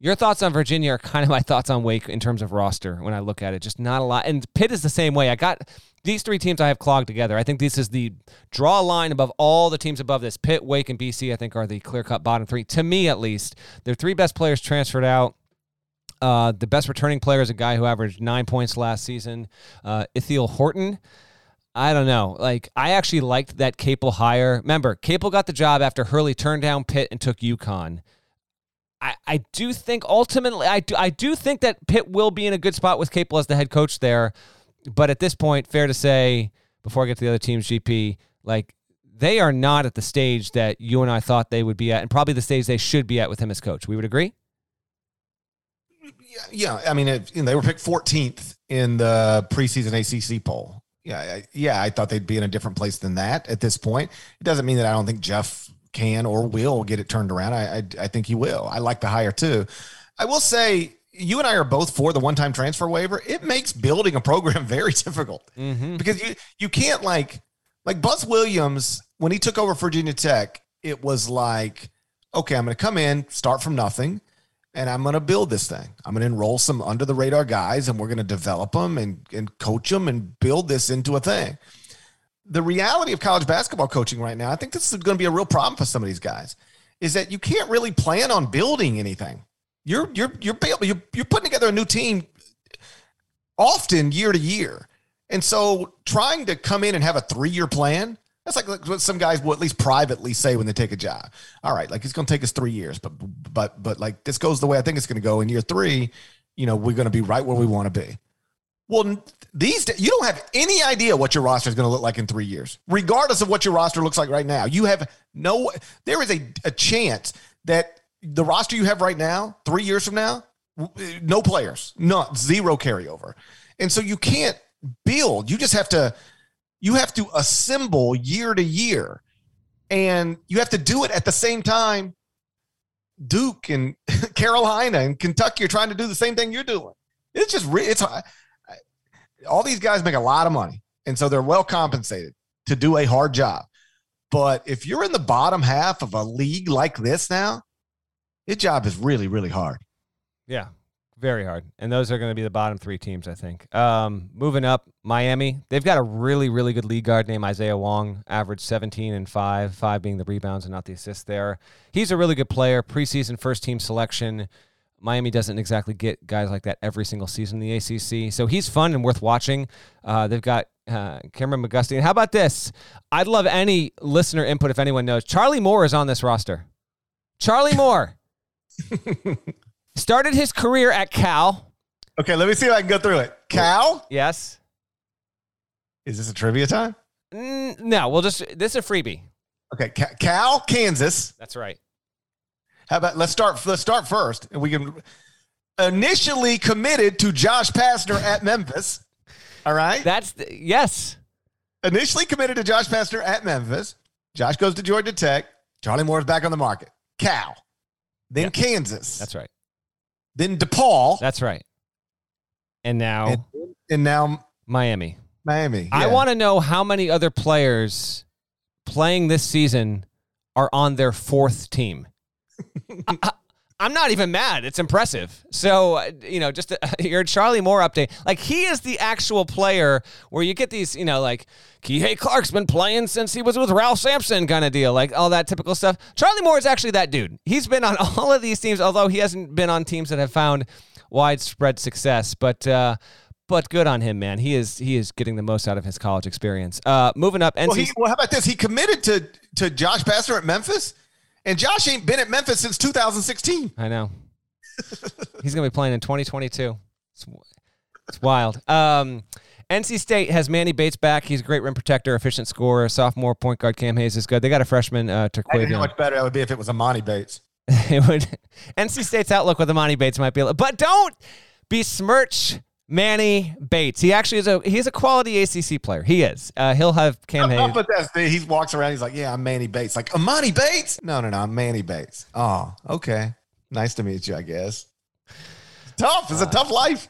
your thoughts on Virginia are kind of my thoughts on Wake in terms of roster when I look at it. Just not a lot. And Pitt is the same way. I got these three teams I have clogged together. I think this is the draw line above all the teams above this. Pitt, Wake, and BC, I think, are the clear cut bottom three. To me, at least. Their three best players transferred out. Uh, the best returning player is a guy who averaged nine points last season, uh, Ithiel Horton. I don't know. Like, I actually liked that Capel hire. Remember, Capel got the job after Hurley turned down Pitt and took UConn. I, I do think ultimately, I do, I do think that Pitt will be in a good spot with Capel as the head coach there. But at this point, fair to say, before I get to the other teams, GP, like, they are not at the stage that you and I thought they would be at, and probably the stage they should be at with him as coach. We would agree? yeah, i mean it, you know, they were picked 14th in the preseason acc poll yeah I, yeah i thought they'd be in a different place than that at this point it doesn't mean that i don't think jeff can or will get it turned around i i, I think he will i like the hire too i will say you and I are both for the one-time transfer waiver. It makes building a program very difficult Mm-hmm. because you you can't like like Buzz Williams when he took over Virginia Tech. It was like, okay, I'm going to come in, start from nothing, and I'm going to build this thing. I'm going to enroll some under the radar guys, and we're going to develop them and and coach them and build this into a thing. The reality of college basketball coaching right now, I think this is going to be a real problem for some of these guys, is that you can't really plan on building anything. You're you're you're you're, you're putting together a new team often year to year. And so trying to come in and have a three year plan, that's like what some guys will at least privately say when they take a job. All right, like it's going to take us three years, but, but, but like this goes the way I think it's going to go in year three, you know, we're going to be right where we want to be. Well, these you don't have any idea what your roster is going to look like in three years, regardless of what your roster looks like right now. You have no, there is a, a chance that the roster you have right now, three years from now, no players, not zero carryover. And so you can't build. You just have to, you have to assemble year to year. And you have to do it at the same time. Duke and Carolina and Kentucky are trying to do the same thing you're doing. It's just, it's, all these guys make a lot of money. And so they're well compensated to do a hard job. But if you're in the bottom half of a league like this now, your job is really, really hard. Yeah, very hard. And those are going to be the bottom three teams, I think. Um, moving up, Miami. They've got a really, really good lead guard named Isaiah Wong, average 17 and 5, 5 being the rebounds and not the assists there. He's a really good player, preseason first team selection. Miami doesn't exactly get guys like that every single season in the ACC. So he's fun and worth watching. Uh, they've got uh, Kameron McGusty. And how about this? I'd love any listener input if anyone knows. Charlie Moore is on this roster. Charlie Moore started his career at Cal. Okay, let me see if I can go through it. Cal? Yes. Is this a trivia time? Mm, no, we'll just, this is a freebie. Okay, Cal, Kansas. That's right. How about let's start let's start first and we can initially committed to Josh Pastner at Memphis. All right? That's the, yes. Initially committed to Josh Pastner at Memphis. Josh goes to Georgia Tech. Charlie Moore's back on the market. Cal. Then yep. Kansas. That's right. Then DePaul. That's right. And now and, and now Miami. Miami. Yeah. I want to know how many other players playing this season are on their fourth team. I, I'm not even mad. It's impressive. So, uh, you know, just a, your Charlie Moore update. Like, he is the actual player where you get these, you know, like, Kihei Clark's been playing since he was with Ralph Sampson kind of deal, like all that typical stuff. Charlie Moore is actually that dude. He's been on all of these teams, although he hasn't been on teams that have found widespread success. But, uh, but good on him, man. He is he is getting the most out of his college experience. Uh, moving up, NC. Well, he, well, how about this? He committed to to Josh Pastner at Memphis. And Josh ain't been at Memphis since 2016. I know. He's going to be playing in 2022. It's, it's wild. Um, NC State has Manny Bates back. He's a great rim protector, efficient scorer. Sophomore point guard Cam Hayes is good. They got a freshman, uh, Terquavion. I know how much better that would be if it was Emoni Bates. it would. NC State's outlook with Emoni Bates might be, a, but don't besmirch Manny Bates. He actually is a he's a quality ACC player. He is. Uh, he'll have Cam Hayes. But that's he walks around. He's like, yeah, I'm Manny Bates. Like, Emoni Bates? No, no, no. I'm Manny Bates. Oh, okay. Nice to meet you. I guess. Tough. It's a tough life.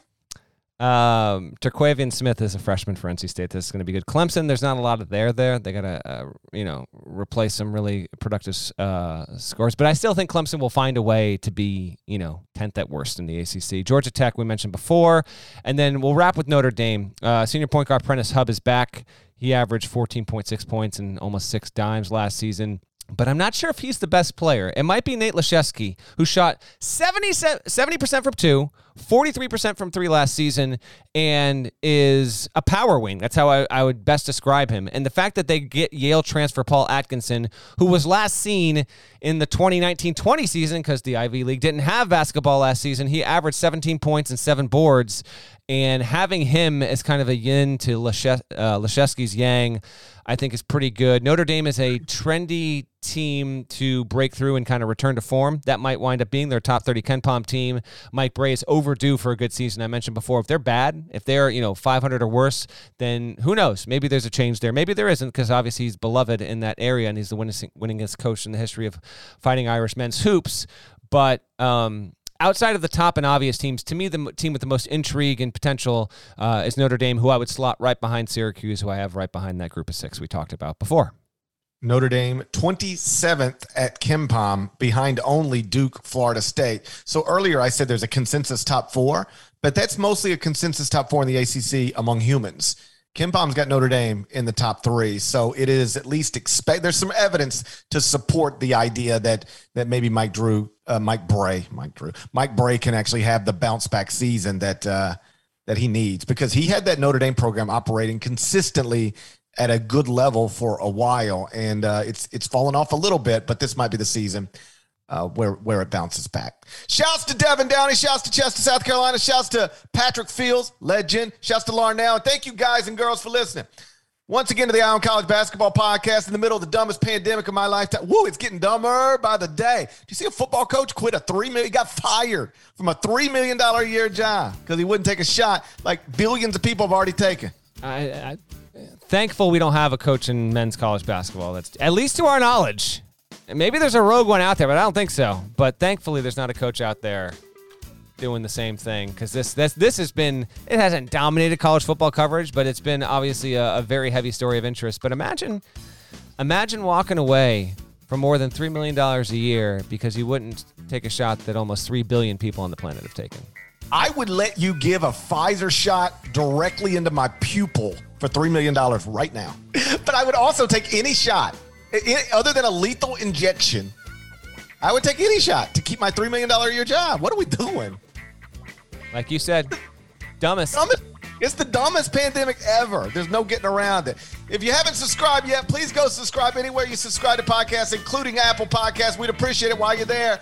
Um, Terquavion Smith is a freshman for NC State. This is going to be good. Clemson, there's not a lot of there there. They got to, uh, you know, replace some really productive uh, scores. But I still think Clemson will find a way to be, you know, 10th at worst in the ACC. Georgia Tech, we mentioned before. And then we'll wrap with Notre Dame. Uh, senior point guard Prentiss Hubb is back. He averaged 14.6 points and almost six dimes last season but I'm not sure if he's the best player. It might be Nate Laszewski, who shot 70, 70% from two, 43% from three last season, and is a power wing. That's how I, I would best describe him. And the fact that they get Yale transfer Paul Atkinson, who was last seen in the 2019 20 season because the Ivy League didn't have basketball last season, he averaged 17 points and seven boards. And having him as kind of a yin to Laszewski's uh, yang, I think is pretty good. Notre Dame is a trendy team to break through and kind of return to form. That might wind up being their top 30 KenPom team. Mike Brey is overdue for a good season. I mentioned before, if they're bad, if they're, you know, 500 or worse, then who knows? Maybe there's a change there. Maybe there isn't because obviously he's beloved in that area and he's the winningest coach in the history of fighting Irish men's hoops. But um, outside of the top and obvious teams, to me, the team with the most intrigue and potential uh, is Notre Dame, who I would slot right behind Syracuse, who I have right behind that group of six we talked about before. Notre Dame 27th at KenPom behind only Duke, Florida State. So earlier I said there's a consensus top four, but that's mostly a consensus top four in the ACC among humans. KenPom's got Notre Dame in the top three, so it is at least expect. There's some evidence to support the idea that that maybe Mike Drew, uh, Mike Brey, Mike Drew, Mike Brey can actually have the bounce back season that uh, that he needs because he had that Notre Dame program operating consistently at a good level for a while, and uh, it's it's fallen off a little bit, but this might be the season uh, where where it bounces back. Shouts to Devin Downey. Shouts to Chester, South Carolina. Shouts to Patrick Fields, legend. Shouts to Larnell. And thank you guys and girls for listening. Once again to the Eye on College Basketball Podcast in the middle of the dumbest pandemic of my lifetime. Woo, it's getting dumber by the day. Do you see a football coach quit a three million? He got fired from a three million dollar a year job because he wouldn't take a shot like billions of people have already taken. I, I, thankful we don't have a coach in men's college basketball. That's at least to our knowledge. Maybe there's a rogue one out there, but I don't think so. But thankfully, there's not a coach out there doing the same thing because this this this has been it hasn't dominated college football coverage, but it's been obviously a, a, very heavy story of interest. But imagine Imagine walking away from more than $3 million a year because you wouldn't take a shot that almost 3 billion people on the planet have taken. I would let you give a Pfizer shot directly into my pupil for $3 million right now. But I would also take any shot, other than a lethal injection. I would take any shot to keep my $3 million a year job. What are we doing? Like you said, dumbest. dumbest. It's the dumbest pandemic ever. There's no getting around it. If you haven't subscribed yet, please go subscribe anywhere you subscribe to podcasts, including Apple Podcasts. We'd appreciate it while you're there.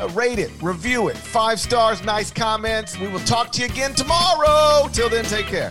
Uh, rate it, review it, five stars, nice comments. We will talk to you again tomorrow. Till then, take care.